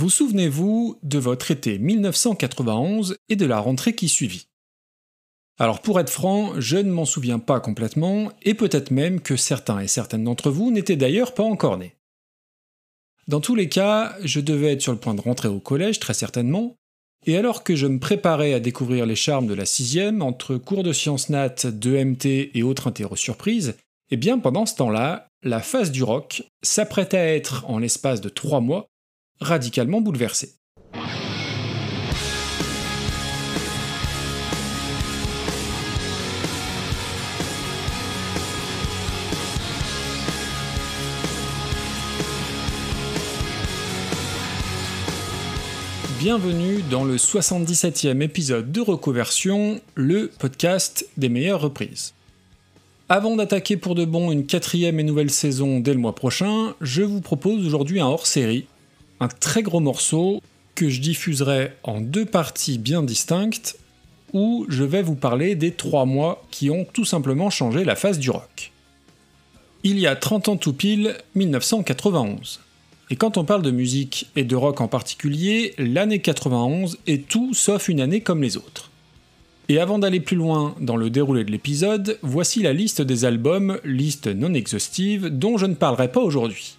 Vous souvenez-vous de votre été 1991 et de la rentrée qui suivit? Alors pour être franc, je ne m'en souviens pas complètement, et peut-être même que certains et certaines d'entre vous n'étaient d'ailleurs pas encore nés. Dans tous les cas, je devais être sur le point de rentrer au collège très certainement, et alors que je me préparais à découvrir les charmes de la sixième, entre cours de sciences nat, de MT et autres interro surprises, eh bien pendant ce temps-là, la phase du rock s'apprête à être, en l'espace de trois mois, radicalement bouleversée. Bienvenue dans le 77e épisode de Reconversion, le podcast des meilleures reprises. Avant d'attaquer pour de bon une quatrième et nouvelle saison dès le mois prochain, je vous propose aujourd'hui un hors-série, un très gros morceau que je diffuserai en deux parties bien distinctes, où je vais vous parler des trois mois qui ont tout simplement changé la face du rock. Il y a 30 ans tout pile, 1991. Et quand on parle de musique et de rock en particulier, l'année 91 est tout sauf une année comme les autres. Et avant d'aller plus loin dans le déroulé de l'épisode, voici la liste des albums, liste non exhaustive, dont je ne parlerai pas aujourd'hui.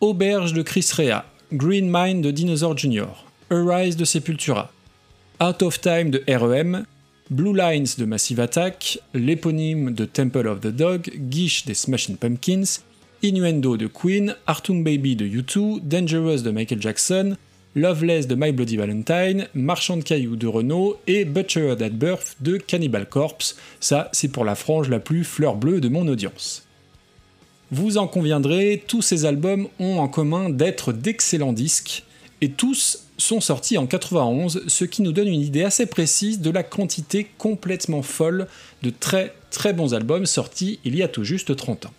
Auberge de Chris Rea, Green Mine de Dinosaur Jr., Arise de Sepultura, Out of Time de REM, Blue Lines de Massive Attack, l'éponyme de Temple of the Dog, Guiche des Smashing Pumpkins, Innuendo de Queen, Artung Baby de U2, Dangerous de Michael Jackson, Loveless de My Bloody Valentine, Marchand de Cailloux de Renault et Butcher at Birth de Cannibal Corpse. Ça, c'est pour la frange la plus fleur bleue de mon audience. Vous en conviendrez, tous ces albums ont en commun d'être d'excellents disques, et tous sont sortis en 91, ce qui nous donne une idée assez précise de la quantité complètement folle de très très bons albums sortis il y a tout juste 30 ans.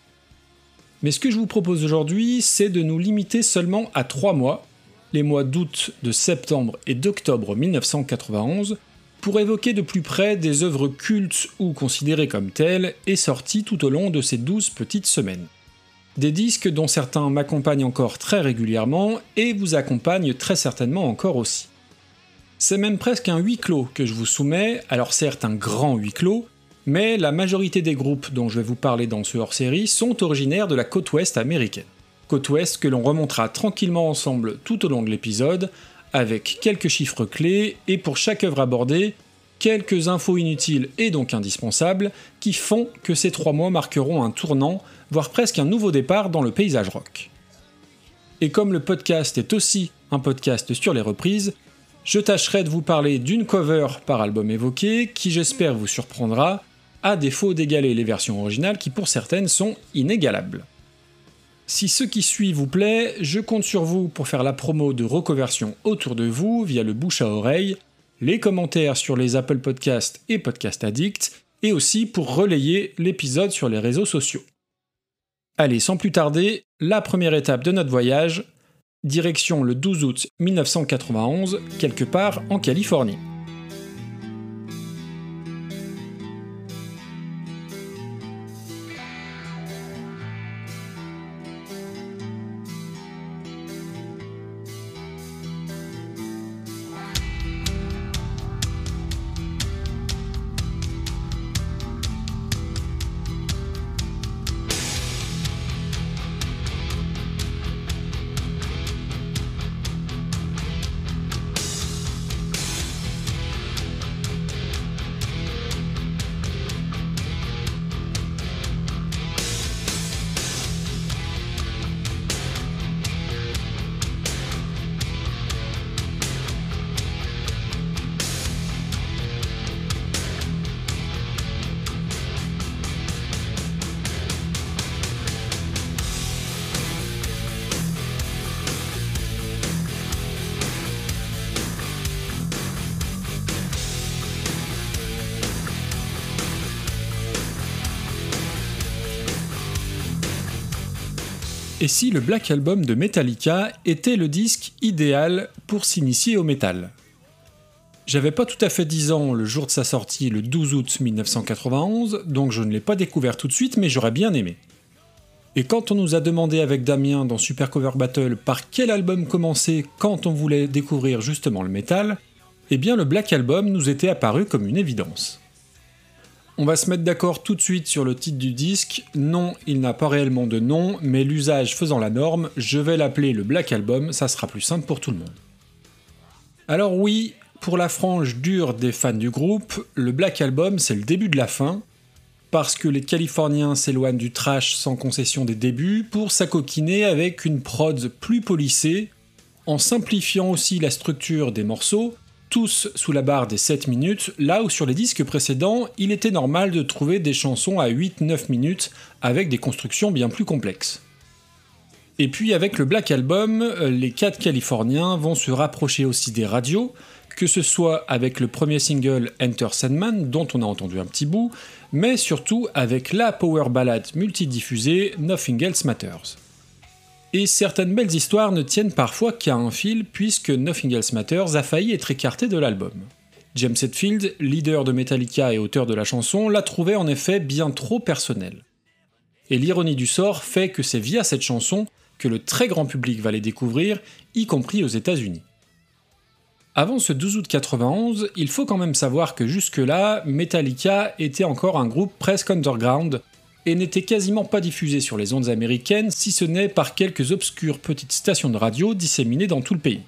Mais ce que je vous propose aujourd'hui, c'est de nous limiter seulement à trois mois, les mois d'août, de septembre et d'octobre 1991, pour évoquer de plus près des œuvres cultes ou considérées comme telles et sorties tout au long de ces douze petites semaines. Des disques dont certains m'accompagnent encore très régulièrement et vous accompagnent très certainement encore aussi. C'est même presque un huis clos que je vous soumets, alors certes un grand huis clos, mais la majorité des groupes dont je vais vous parler dans ce hors-série sont originaires de la côte ouest américaine. Côte ouest que l'on remontera tranquillement ensemble tout au long de l'épisode, avec quelques chiffres clés et pour chaque œuvre abordée, quelques infos inutiles et donc indispensables qui font que ces trois mois marqueront un tournant, voire presque un nouveau départ dans le paysage rock. Et comme le podcast est aussi un podcast sur les reprises, je tâcherai de vous parler d'une cover par album évoqué qui j'espère vous surprendra à défaut d'égaler les versions originales qui pour certaines sont inégalables. Si ce qui suit vous plaît, je compte sur vous pour faire la promo de reconversion autour de vous via le bouche à oreille, les commentaires sur les Apple Podcasts et Podcast Addict, et aussi pour relayer l'épisode sur les réseaux sociaux. Allez, sans plus tarder, la première étape de notre voyage, direction le 12 août 1991, quelque part en Californie. Et si le Black Album de Metallica était le disque idéal pour s'initier au métal? J'avais pas tout à fait 10 ans le jour de sa sortie, le 12 août 1991, donc je ne l'ai pas découvert tout de suite, mais j'aurais bien aimé. Et quand on nous a demandé avec Damien dans Super Cover Battle par quel album commencer quand on voulait découvrir justement le métal, eh bien le Black Album nous était apparu comme une évidence. On va se mettre d'accord tout de suite sur le titre du disque. Non, il n'a pas réellement de nom, mais l'usage faisant la norme, je vais l'appeler le Black Album, ça sera plus simple pour tout le monde. Alors oui, pour la frange dure des fans du groupe, le Black Album c'est le début de la fin, parce que les Californiens s'éloignent du trash sans concession des débuts pour s'acoquiner avec une prod plus polissée, en simplifiant aussi la structure des morceaux, tous sous la barre des 7 minutes, là où sur les disques précédents, il était normal de trouver des chansons à 8-9 minutes avec des constructions bien plus complexes. Et puis avec le Black Album, les 4 Californiens vont se rapprocher aussi des radios, que ce soit avec le premier single Enter Sandman, dont on a entendu un petit bout, mais surtout avec la power ballad multidiffusée Nothing Else Matters. Et certaines belles histoires ne tiennent parfois qu'à un fil, puisque Nothing Else Matters a failli être écarté de l'album. James Hetfield, leader de Metallica et auteur de la chanson, l'a trouvé en effet bien trop personnel. Et l'ironie du sort fait que c'est via cette chanson que le très grand public va les découvrir, y compris aux États-Unis. Avant ce 12 août 91, il faut quand même savoir que jusque-là, Metallica était encore un groupe presque underground et n'était quasiment pas diffusé sur les ondes américaines si ce n'est par quelques obscures petites stations de radio disséminées dans tout le pays.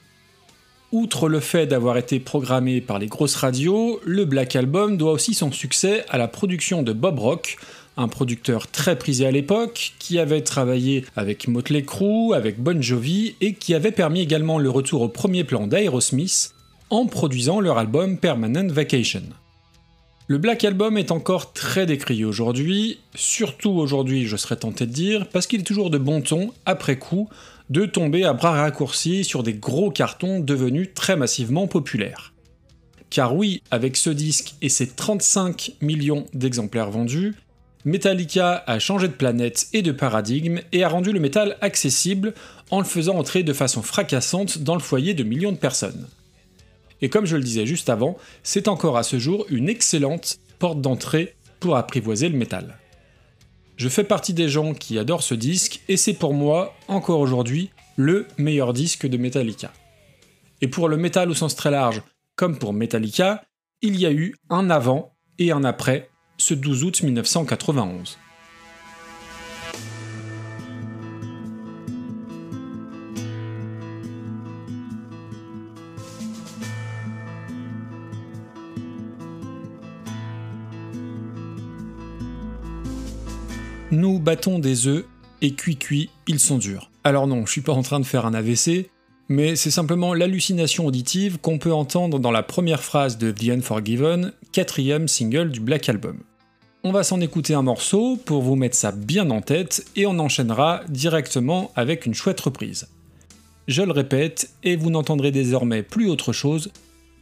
Outre le fait d'avoir été programmé par les grosses radios, le Black Album doit aussi son succès à la production de Bob Rock, un producteur très prisé à l'époque, qui avait travaillé avec Motley Crue, avec Bon Jovi, et qui avait permis également le retour au premier plan d'Aerosmith, en produisant leur album Permanent Vacation. Le Black Album est encore très décrié aujourd'hui, surtout aujourd'hui je serais tenté de dire, parce qu'il est toujours de bon ton, après coup, de tomber à bras raccourcis sur des gros cartons devenus très massivement populaires. Car oui, avec ce disque et ses 35 millions d'exemplaires vendus, Metallica a changé de planète et de paradigme et a rendu le métal accessible en le faisant entrer de façon fracassante dans le foyer de millions de personnes et comme je le disais juste avant, c'est encore à ce jour une excellente porte d'entrée pour apprivoiser le métal. Je fais partie des gens qui adorent ce disque et c'est pour moi, encore aujourd'hui, le meilleur disque de Metallica. Et pour le métal au sens très large, comme pour Metallica, il y a eu un avant et un après ce 12 août 1991. Nous battons des œufs et cuit-cuit, ils sont durs. Alors non, je suis pas en train de faire un AVC, mais c'est simplement l'hallucination auditive qu'on peut entendre dans la première phrase de The Unforgiven, quatrième single du Black Album. On va s'en écouter un morceau pour vous mettre ça bien en tête et on enchaînera directement avec une chouette reprise. Je le répète, et vous n'entendrez désormais plus autre chose,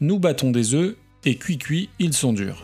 nous battons des œufs et cuit-cuit, ils sont durs.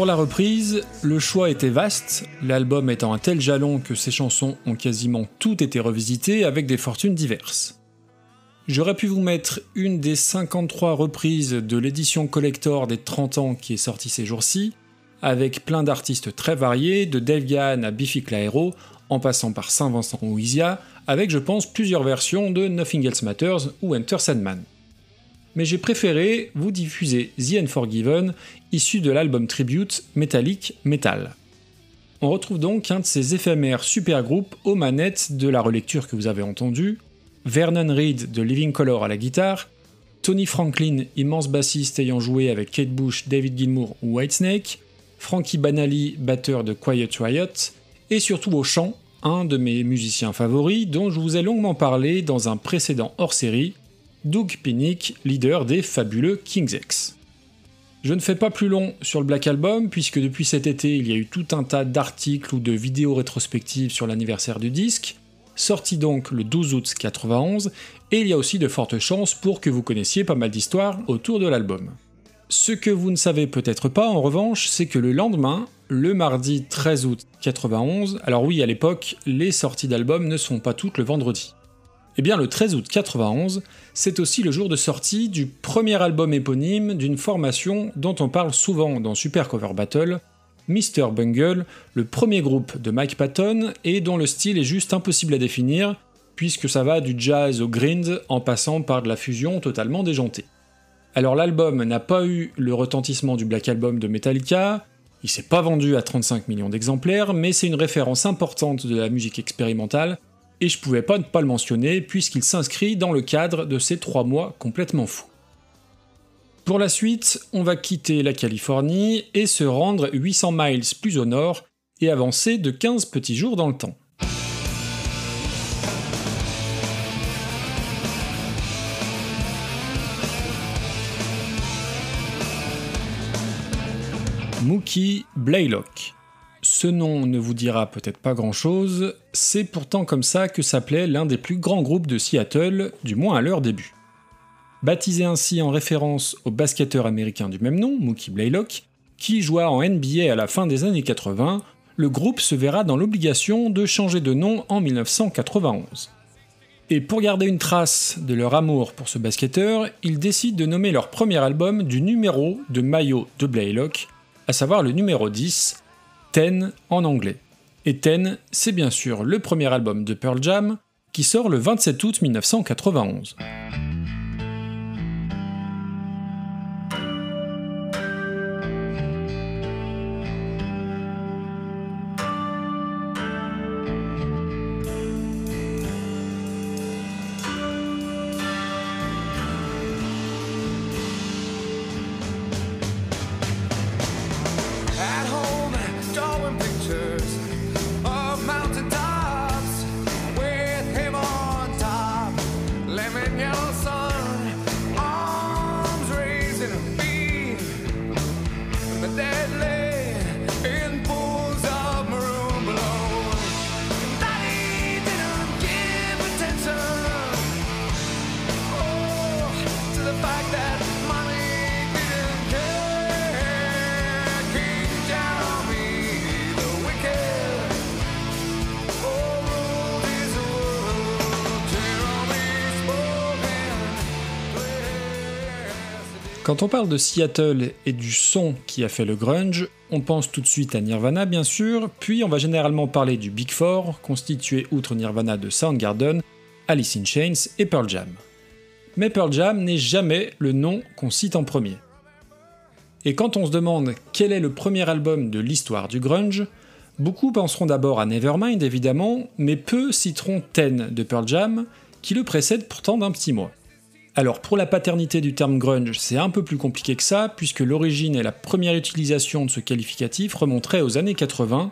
Pour la reprise, le choix était vaste, l'album étant un tel jalon que ses chansons ont quasiment toutes été revisitées avec des fortunes diverses. J'aurais pu vous mettre une des 53 reprises de l'édition collector des 30 ans qui est sortie ces jours-ci, avec plein d'artistes très variés, de Dave Gahan à Biffy Clyro, en passant par Saint-Vincent ou Isia, avec je pense plusieurs versions de Nothing Else Matters ou Enter Sandman mais j'ai préféré vous diffuser The Unforgiven, issu de l'album tribute Metallic Metal. On retrouve donc un de ces éphémères supergroupes aux manettes de la relecture que vous avez entendue, Vernon Reed de Living Color à la guitare, Tony Franklin, immense bassiste ayant joué avec Kate Bush, David Gilmour ou Whitesnake, Frankie Banali, batteur de Quiet Riot, et surtout au chant, un de mes musiciens favoris dont je vous ai longuement parlé dans un précédent hors-série, Doug Pinnick, leader des fabuleux King's X. Je ne fais pas plus long sur le Black Album, puisque depuis cet été, il y a eu tout un tas d'articles ou de vidéos rétrospectives sur l'anniversaire du disque, sorti donc le 12 août 91, et il y a aussi de fortes chances pour que vous connaissiez pas mal d'histoires autour de l'album. Ce que vous ne savez peut-être pas en revanche, c'est que le lendemain, le mardi 13 août 91, alors oui à l'époque, les sorties d'albums ne sont pas toutes le vendredi. Eh bien, le 13 août 91, c'est aussi le jour de sortie du premier album éponyme d'une formation dont on parle souvent dans Super Cover Battle, Mr. Bungle, le premier groupe de Mike Patton et dont le style est juste impossible à définir, puisque ça va du jazz au grind en passant par de la fusion totalement déjantée. Alors l'album n'a pas eu le retentissement du Black Album de Metallica, il s'est pas vendu à 35 millions d'exemplaires, mais c'est une référence importante de la musique expérimentale et je pouvais pas ne pas le mentionner puisqu'il s'inscrit dans le cadre de ces trois mois complètement fous. Pour la suite, on va quitter la Californie et se rendre 800 miles plus au nord et avancer de 15 petits jours dans le temps. Mookie Blaylock. Ce nom ne vous dira peut-être pas grand-chose, c'est pourtant comme ça que s'appelait l'un des plus grands groupes de Seattle, du moins à leur début. Baptisé ainsi en référence au basketteur américain du même nom, Mookie Blaylock, qui joua en NBA à la fin des années 80, le groupe se verra dans l'obligation de changer de nom en 1991. Et pour garder une trace de leur amour pour ce basketteur, ils décident de nommer leur premier album du numéro de maillot de Blaylock, à savoir le numéro 10, Ten en anglais. Et Ten, c'est bien sûr le premier album de Pearl Jam, qui sort le 27 août 1991. Quand on parle de Seattle et du son qui a fait le grunge, on pense tout de suite à Nirvana bien sûr, puis on va généralement parler du Big Four, constitué outre Nirvana de Soundgarden, Alice in Chains et Pearl Jam. Mais Pearl Jam n'est jamais le nom qu'on cite en premier. Et quand on se demande quel est le premier album de l'histoire du grunge, beaucoup penseront d'abord à Nevermind évidemment, mais peu citeront Ten de Pearl Jam, qui le précède pourtant d'un petit mois. Alors pour la paternité du terme grunge, c'est un peu plus compliqué que ça, puisque l'origine et la première utilisation de ce qualificatif remonteraient aux années 80,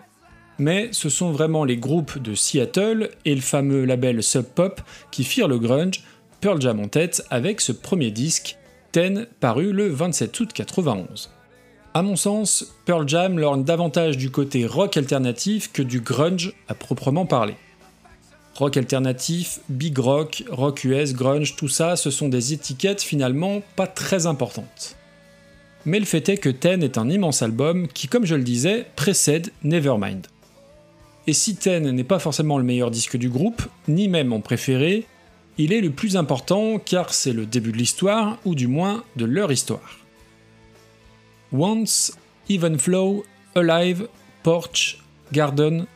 mais ce sont vraiment les groupes de Seattle et le fameux label Sub Pop qui firent le grunge, Pearl Jam en tête, avec ce premier disque, Ten, paru le 27 août 91. A mon sens, Pearl Jam lorne davantage du côté rock alternatif que du grunge à proprement parler rock alternatif, big rock, rock US, grunge, tout ça, ce sont des étiquettes finalement pas très importantes. mais le fait est que Ten est un immense album qui, comme je le disais, précède Nevermind. Et si Ten n'est pas forcément le meilleur disque du groupe, ni même mon préféré, il est le plus important car c'est le début de l'histoire, ou du moins de leur histoire. Once, Even Flow, Alive, Porch, Garden,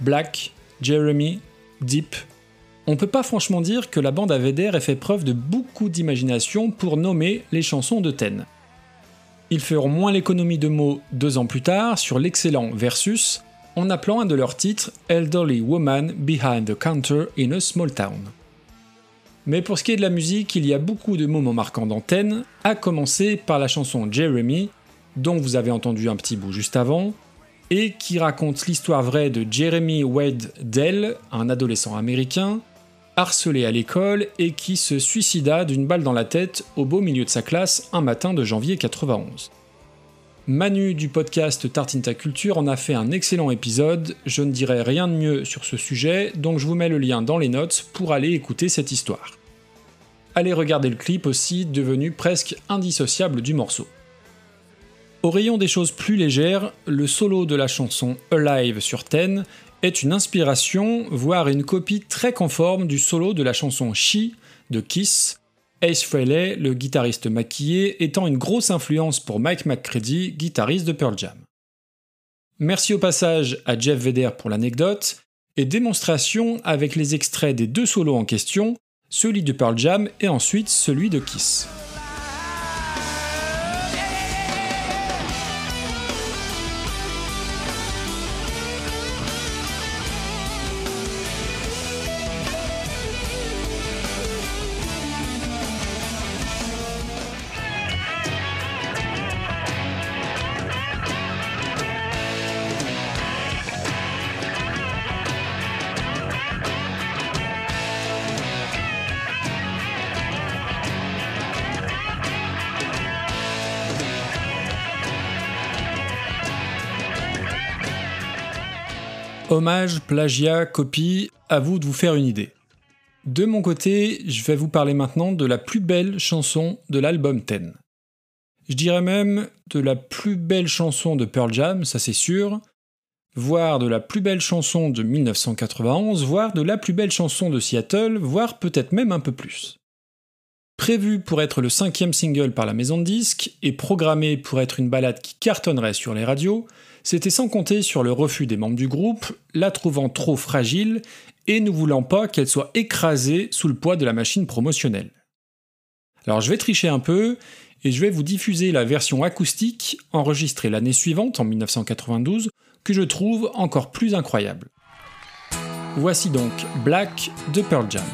Black, Jeremy, Deep. On peut pas franchement dire que la bande Vedder ait fait preuve de beaucoup d'imagination pour nommer les chansons de Ten. Ils feront moins l'économie de mots deux ans plus tard sur l'excellent Versus, en appelant un de leurs titres Elderly Woman Behind the Counter in a Small Town. Mais pour ce qui est de la musique, il y a beaucoup de moments marquants d'antenne, à commencer par la chanson Jeremy, dont vous avez entendu un petit bout juste avant, et qui raconte l'histoire vraie de Jeremy Wade Dell, un adolescent américain, harcelé à l'école et qui se suicida d'une balle dans la tête au beau milieu de sa classe un matin de janvier 91. Manu du podcast Tartinta Culture en a fait un excellent épisode, je ne dirai rien de mieux sur ce sujet, donc je vous mets le lien dans les notes pour aller écouter cette histoire. Allez regarder le clip aussi, devenu presque indissociable du morceau. Au rayon des choses plus légères, le solo de la chanson Alive sur Ten est une inspiration, voire une copie très conforme du solo de la chanson She de Kiss, Ace Frehley, le guitariste maquillé, étant une grosse influence pour Mike McCready, guitariste de Pearl Jam. Merci au passage à Jeff Vedder pour l'anecdote, et démonstration avec les extraits des deux solos en question, celui de Pearl Jam et ensuite celui de Kiss. Hommage, plagiat, copie, à vous de vous faire une idée. De mon côté, je vais vous parler maintenant de la plus belle chanson de l'album Ten. Je dirais même de la plus belle chanson de Pearl Jam, ça c'est sûr, voire de la plus belle chanson de 1991, voire de la plus belle chanson de Seattle, voire peut-être même un peu plus. Prévu pour être le cinquième single par la maison de disques et programmé pour être une balade qui cartonnerait sur les radios, c'était sans compter sur le refus des membres du groupe, la trouvant trop fragile et ne voulant pas qu'elle soit écrasée sous le poids de la machine promotionnelle. Alors je vais tricher un peu et je vais vous diffuser la version acoustique enregistrée l'année suivante, en 1992, que je trouve encore plus incroyable. Voici donc Black de Pearl Jam.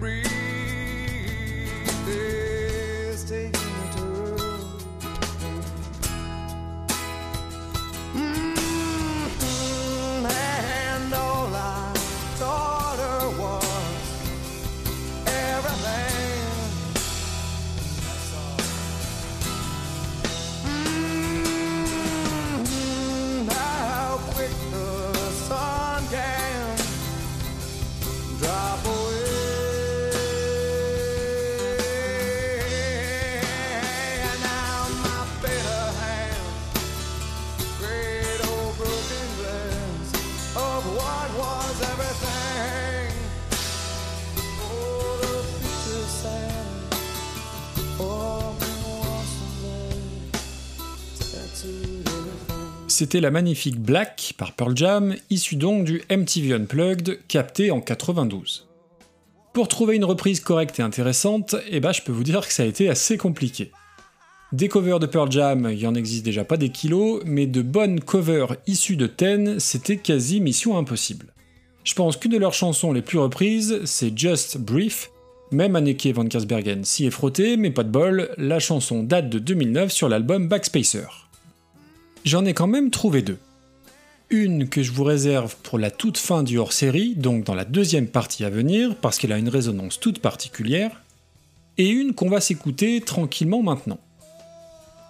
breathe. C'était la magnifique Black par Pearl Jam, issue donc du MTV Unplugged capté en 92. Pour trouver une reprise correcte et intéressante, eh ben je peux vous dire que ça a été assez compliqué. Des covers de Pearl Jam, il y en existe déjà pas des kilos, mais de bonnes covers issues de Ten, c'était quasi mission impossible. Je pense qu'une de leurs chansons les plus reprises, c'est Just Brief, même Anneke van Kasbergen s'y est frotté, mais pas de bol, la chanson date de 2009 sur l'album Backspacer. J'en ai quand même trouvé deux. Une que je vous réserve pour la toute fin du hors-série, donc dans la deuxième partie à venir, parce qu'elle a une résonance toute particulière, et une qu'on va s'écouter tranquillement maintenant.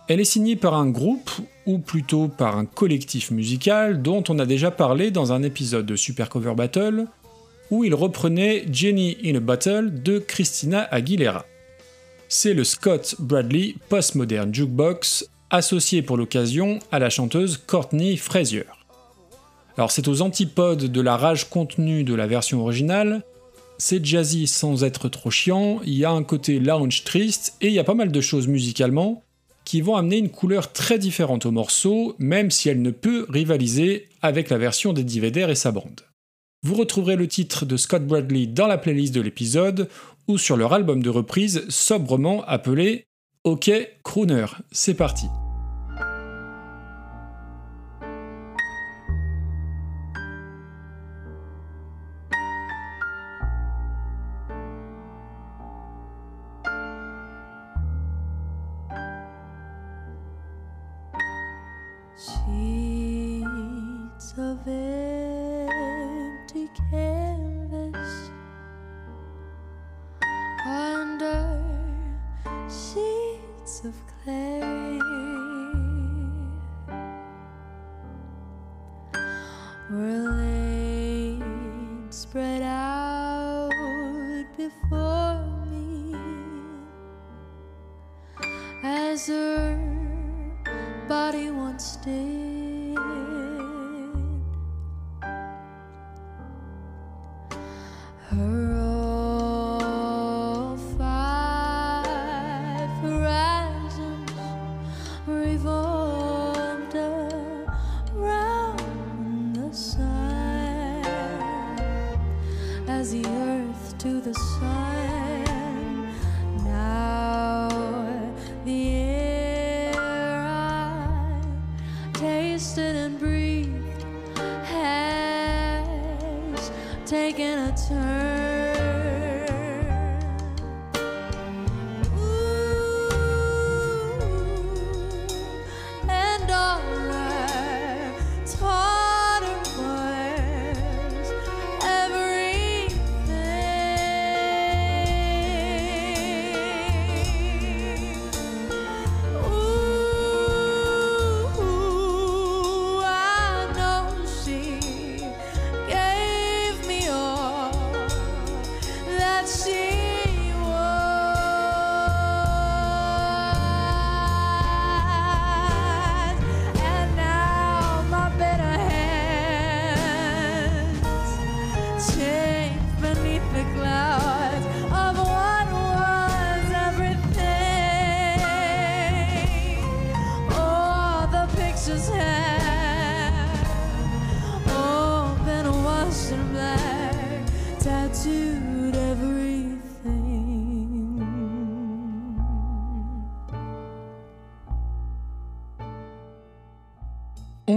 Elle est signée par un groupe, ou plutôt par un collectif musical dont on a déjà parlé dans un épisode de Super Cover Battle, où il reprenait Jenny in a Bottle de Christina Aguilera. C'est le Scott Bradley Postmodern Jukebox, associé pour l'occasion à la chanteuse Courtney Frazier. Alors c'est aux antipodes de la rage contenue de la version originale, c'est jazzy sans être trop chiant, il y a un côté lounge triste et il y a pas mal de choses musicalement qui vont amener une couleur très différente au morceau, même si elle ne peut rivaliser avec la version d'Eddie Vedder et sa bande. Vous retrouverez le titre de Scott Bradley dans la playlist de l'épisode ou sur leur album de reprise sobrement appelé OK Crooner. C'est parti. were laid spread out before me as her body once did.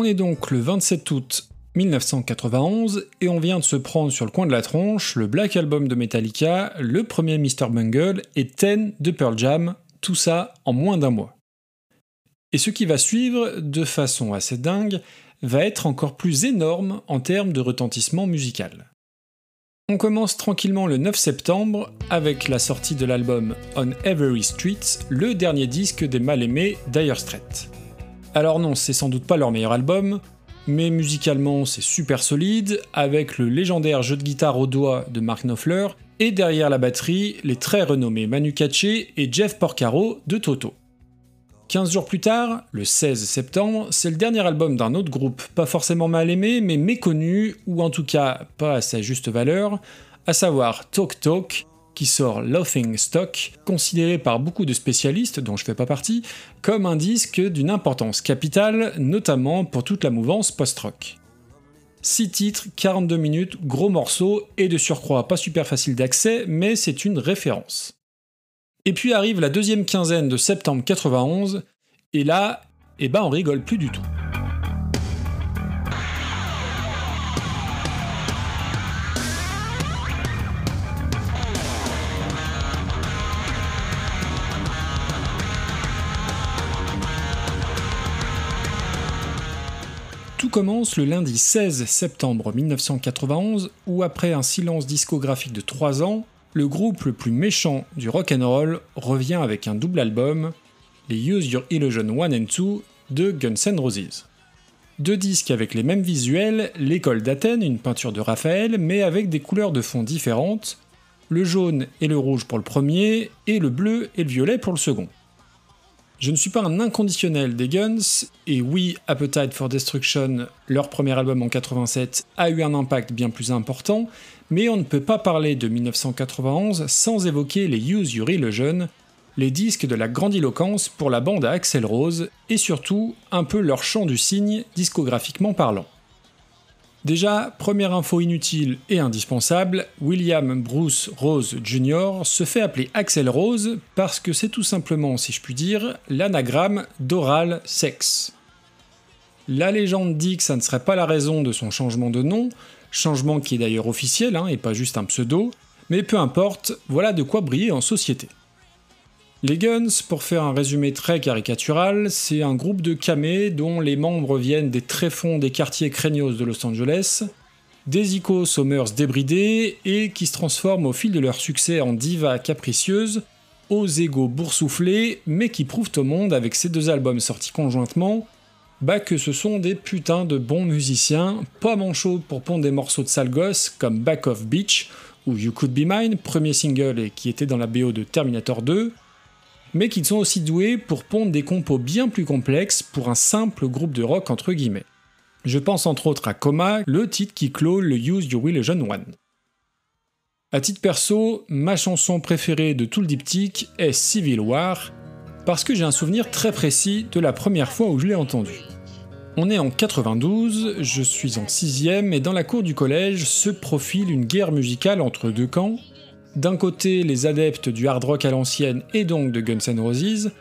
On est donc le 27 août 1991 et on vient de se prendre sur le coin de la tronche le Black Album de Metallica, le premier Mr. Bungle et Ten de Pearl Jam, tout ça en moins d'un mois. Et ce qui va suivre, de façon assez dingue, va être encore plus énorme en termes de retentissement musical. On commence tranquillement le 9 septembre avec la sortie de l'album On Every Street, le dernier disque des mal-aimés Dire Straits. Alors non, c'est sans doute pas leur meilleur album, mais musicalement c'est super solide, avec le légendaire jeu de guitare au doigt de Mark Knopfler, et derrière la batterie, les très renommés Manu Katché et Jeff Porcaro de Toto. 15 jours plus tard, le 16 septembre, c'est le dernier album d'un autre groupe, pas forcément mal aimé, mais méconnu, ou en tout cas pas à sa juste valeur, à savoir Talk Talk, qui sort Laughing Stock, considéré par beaucoup de spécialistes, dont je fais pas partie, comme un disque d'une importance capitale, notamment pour toute la mouvance post-rock. 6 titres, 42 minutes, gros morceaux, et de surcroît pas super facile d'accès, mais c'est une référence. Et puis arrive la deuxième quinzaine de septembre 91, et là, eh ben on rigole plus du tout. Commence le lundi 16 septembre 1991 où après un silence discographique de 3 ans, le groupe le plus méchant du rock and roll revient avec un double album, les Use Your Illusion 1 and 2 de Guns N' Roses. Deux disques avec les mêmes visuels, l'école d'Athènes, une peinture de Raphaël, mais avec des couleurs de fond différentes, le jaune et le rouge pour le premier, et le bleu et le violet pour le second. Je ne suis pas un inconditionnel des Guns, et oui, Appetite for Destruction, leur premier album en 87, a eu un impact bien plus important, mais on ne peut pas parler de 1991 sans évoquer les Use Your Illusion, les disques de la grandiloquence pour la bande à Axel Rose, et surtout un peu leur chant du cygne discographiquement parlant. Déjà, première info inutile et indispensable, William Bruce Rose Jr. se fait appeler Axel Rose parce que c'est tout simplement, si je puis dire, l'anagramme d'oral sex. La légende dit que ça ne serait pas la raison de son changement de nom, changement qui est d'ailleurs officiel hein, et pas juste un pseudo, mais peu importe, voilà de quoi briller en société. Les Guns, pour faire un résumé très caricatural, c'est un groupe de camés dont les membres viennent des tréfonds des quartiers craignos de Los Angeles, des icos aux mœurs débridées et qui se transforment au fil de leur succès en divas capricieuses, aux égaux boursouflés, mais qui prouvent au monde avec ces deux albums sortis conjointement bah que ce sont des putains de bons musiciens, pas manchots pour pondre des morceaux de sale gosse comme Back of Beach ou You Could Be Mine, premier single et qui était dans la BO de Terminator 2, mais qui sont aussi doués pour pondre des compos bien plus complexes pour un simple groupe de rock entre guillemets. Je pense entre autres à Coma, le titre qui clôt le Use Your Illusion One. A titre perso, ma chanson préférée de tout le diptyque est Civil War, parce que j'ai un souvenir très précis de la première fois où je l'ai entendu. On est en 92, je suis en 6ème et dans la cour du collège se profile une guerre musicale entre deux camps, d'un côté les adeptes du hard rock à l'ancienne et donc de Guns N' Roses,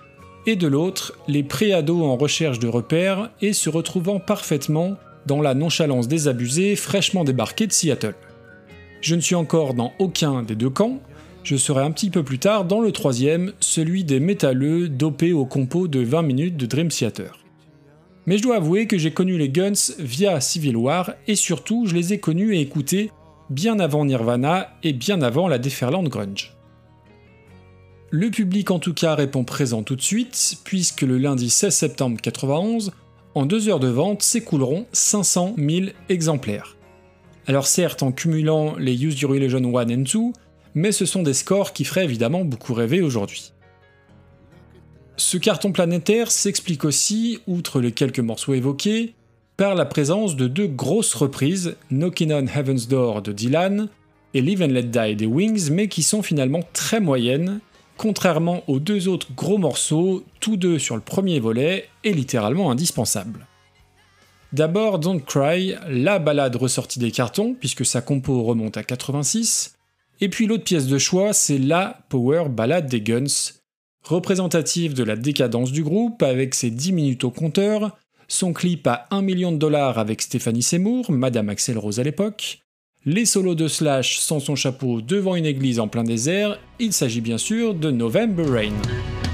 et de l'autre les préados en recherche de repères et se retrouvant parfaitement dans la nonchalance désabusée fraîchement débarquée de Seattle. Je ne suis encore dans aucun des deux camps, je serai un petit peu plus tard dans le troisième, celui des métalleux dopés au compo de 20 minutes de Dream Theater. Mais je dois avouer que j'ai connu les Guns via Civil War et surtout je les ai connus et écoutés bien avant Nirvana et bien avant la déferlante grunge. Le public en tout cas répond présent tout de suite, puisque le lundi 16 septembre 91, en deux heures de vente s'écouleront 500 000 exemplaires. Alors certes en cumulant les Use Your Illusion 1 et 2, mais ce sont des scores qui feraient évidemment beaucoup rêver aujourd'hui. Ce carton planétaire s'explique aussi, outre les quelques morceaux évoqués, par la présence de deux grosses reprises, Knockin' on Heaven's Door de Dylan et Live and Let Die des Wings, mais qui sont finalement très moyennes, contrairement aux deux autres gros morceaux, tous deux sur le premier volet et littéralement indispensables. D'abord Don't Cry, la balade ressortie des cartons, puisque sa compo remonte à 86, et puis l'autre pièce de choix, c'est la Power Ballade des Guns, représentative de la décadence du groupe avec ses 10 minutes au compteur, son clip à 1 million de dollars avec Stéphanie Seymour, Madame Axel Rose à l'époque, les solos de Slash sans son chapeau devant une église en plein désert, il s'agit bien sûr de November Rain.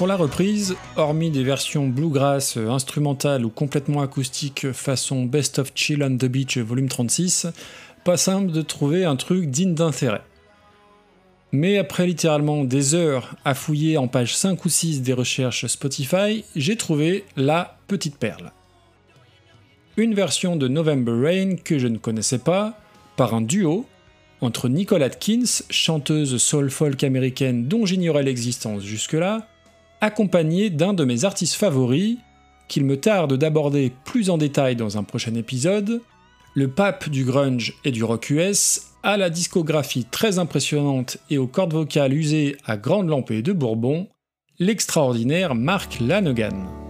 Pour la reprise, hormis des versions bluegrass instrumentales ou complètement acoustiques façon Best of Chill on the Beach volume 36, pas simple de trouver un truc digne d'intérêt. Mais après littéralement des heures à fouiller en page 5 ou 6 des recherches Spotify, j'ai trouvé la petite perle. Une version de November Rain que je ne connaissais pas, par un duo entre Nicole Atkins, chanteuse soul folk américaine dont j'ignorais l'existence jusque-là, accompagné d'un de mes artistes favoris, qu'il me tarde d'aborder plus en détail dans un prochain épisode, le pape du grunge et du rock US, à la discographie très impressionnante et aux cordes vocales usées à grande lampée de Bourbon, l'extraordinaire Mark Lanegan.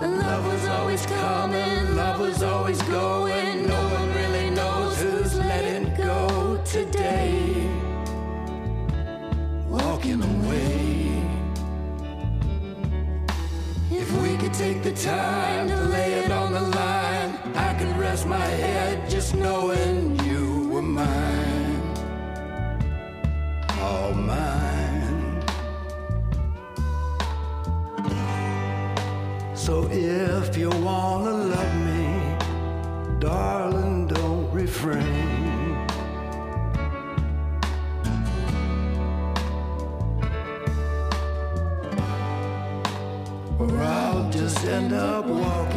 Love was always coming, love was always going. No one really knows who's letting go today. Walking away. If we could take the time to lay it on the line, I could rest my head just knowing you were mine. All mine. So if you wanna love me, darling, don't refrain. Or I'll just end up walking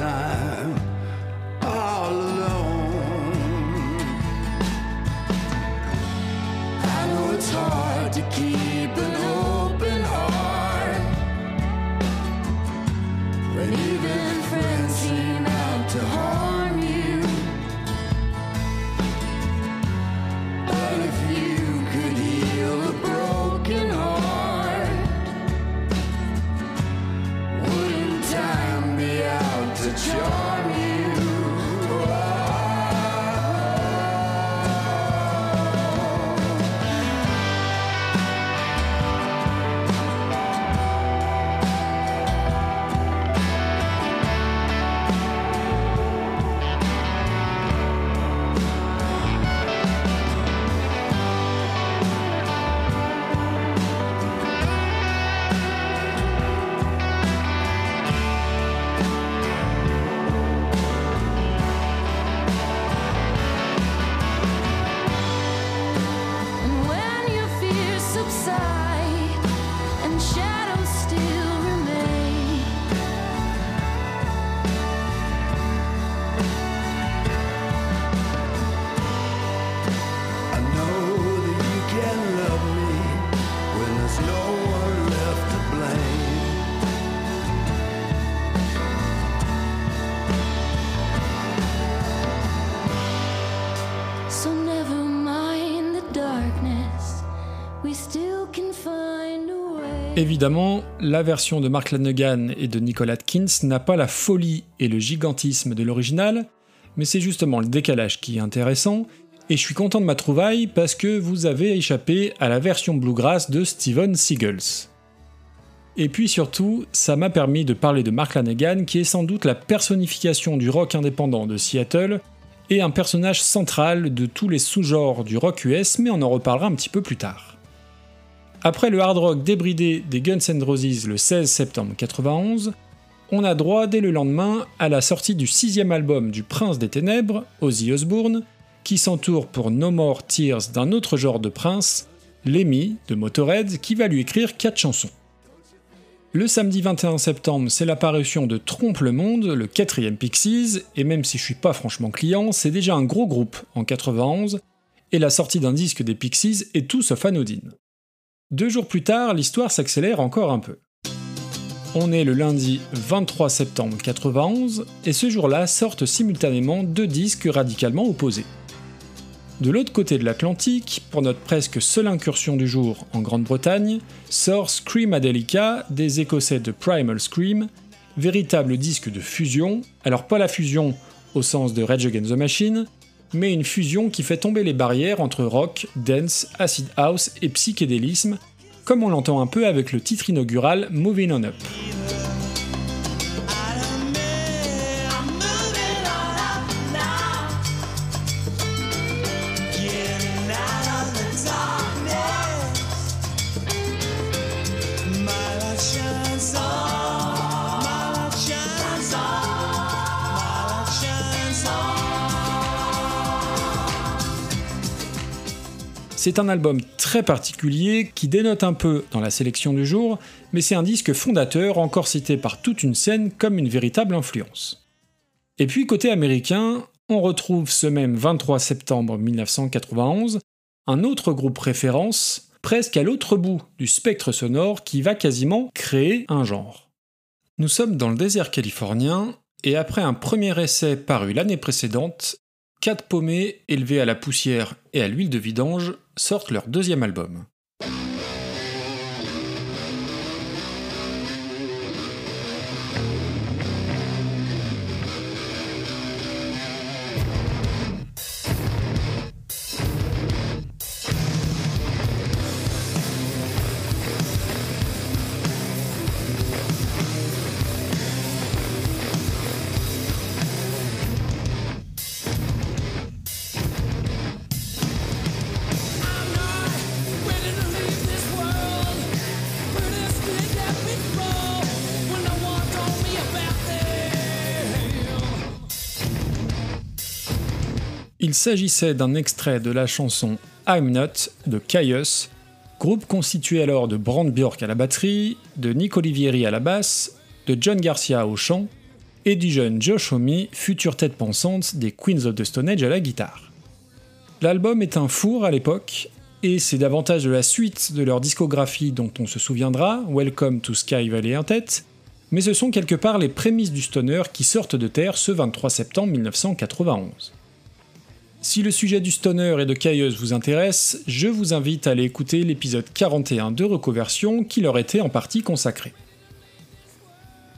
time all alone? I know it's hard to keep Évidemment, la version de Mark Lanegan et de Nicole Atkins n'a pas la folie et le gigantisme de l'original, mais c'est justement le décalage qui est intéressant, et je suis content de ma trouvaille parce que vous avez échappé à la version bluegrass de Steven Seagulls. Et puis surtout, ça m'a permis de parler de Mark Lanegan qui est sans doute la personnification du rock indépendant de Seattle, et un personnage central de tous les sous-genres du rock US, mais on en reparlera un petit peu plus tard. Après le hard rock débridé des Guns N' Roses le 16 septembre 91, on a droit dès le lendemain à la sortie du sixième album du Prince des Ténèbres, Ozzy Osbourne, qui s'entoure pour No More Tears d'un autre genre de prince, Lemmy de Motorhead, qui va lui écrire quatre chansons. Le samedi 21 septembre, c'est l'apparition de Trompe le Monde, le quatrième Pixies, et même si je suis pas franchement client, c'est déjà un gros groupe en 91, et la sortie d'un disque des Pixies est tout sauf anodine. Deux jours plus tard, l'histoire s'accélère encore un peu. On est le lundi 23 septembre 91, et ce jour-là sortent simultanément deux disques radicalement opposés. De l'autre côté de l'Atlantique, pour notre presque seule incursion du jour en Grande-Bretagne, sort Screamadelica des Écossais de Primal Scream, véritable disque de fusion, alors pas la fusion au sens de Rage Against the Machine, mais une fusion qui fait tomber les barrières entre rock, dance, acid house et psychédélisme, comme on l'entend un peu avec le titre inaugural Moving On Up. C'est un album très particulier qui dénote un peu dans la sélection du jour, mais c'est un disque fondateur encore cité par toute une scène comme une véritable influence. Et puis côté américain, on retrouve ce même 23 septembre 1991 un autre groupe référence, presque à l'autre bout du spectre sonore qui va quasiment créer un genre. Nous sommes dans le désert californien, et après un premier essai paru l'année précédente, quatre paumés élevés à la poussière et à l'huile de vidange sortent leur deuxième album. Il s'agissait d'un extrait de la chanson I'm Not de Caius, groupe constitué alors de Brand Bjork à la batterie, de Nick Olivieri à la basse, de John Garcia au chant et du jeune Josh Homme, future tête pensante des Queens of the Stone Age à la guitare. L'album est un four à l'époque, et c'est davantage de la suite de leur discographie dont on se souviendra, Welcome to Sky Valley en tête, mais ce sont quelque part les prémices du stoner qui sortent de terre ce 23 septembre 1991. Si le sujet du stoner et de Cailleuse vous intéresse, je vous invite à aller écouter l'épisode 41 de Recoversion qui leur était en partie consacré.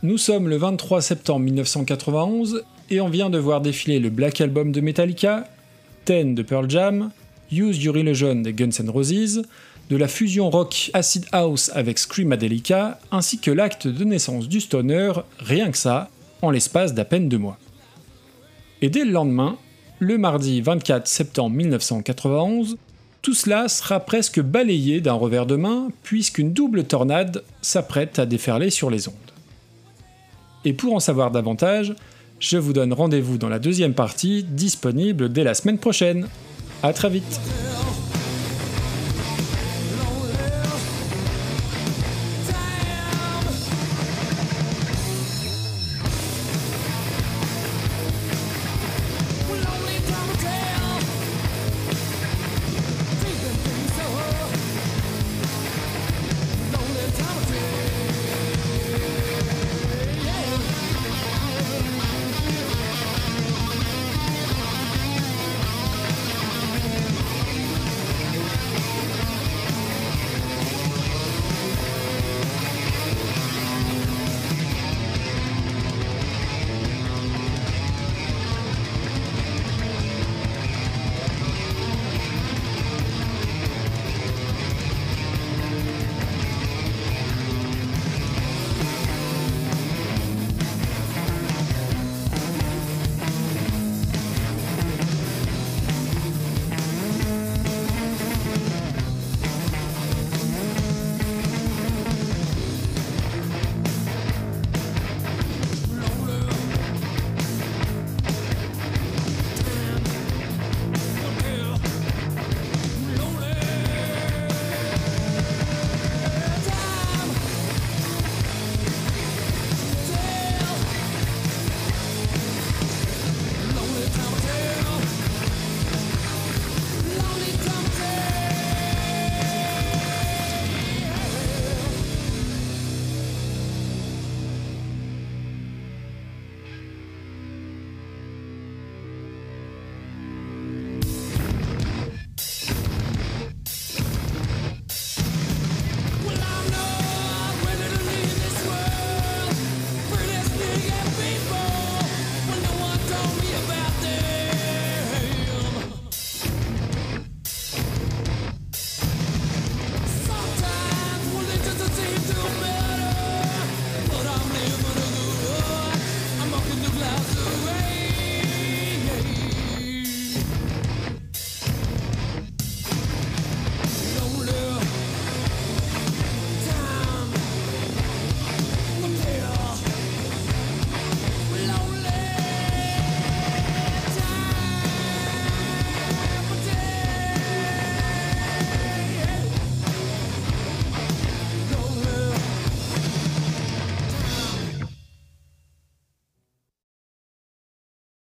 Nous sommes le 23 septembre 1991 et on vient de voir défiler le Black Album de Metallica, Ten de Pearl Jam, Use Your Illusion des Guns N' Roses, de la fusion rock Acid House avec Screamadelica, ainsi que l'acte de naissance du stoner, rien que ça, en l'espace d'à peine deux mois. Et dès le lendemain, le mardi 24 septembre 1991, tout cela sera presque balayé d'un revers de main puisqu'une double tornade s'apprête à déferler sur les ondes. Et pour en savoir davantage, je vous donne rendez-vous dans la deuxième partie disponible dès la semaine prochaine. A très vite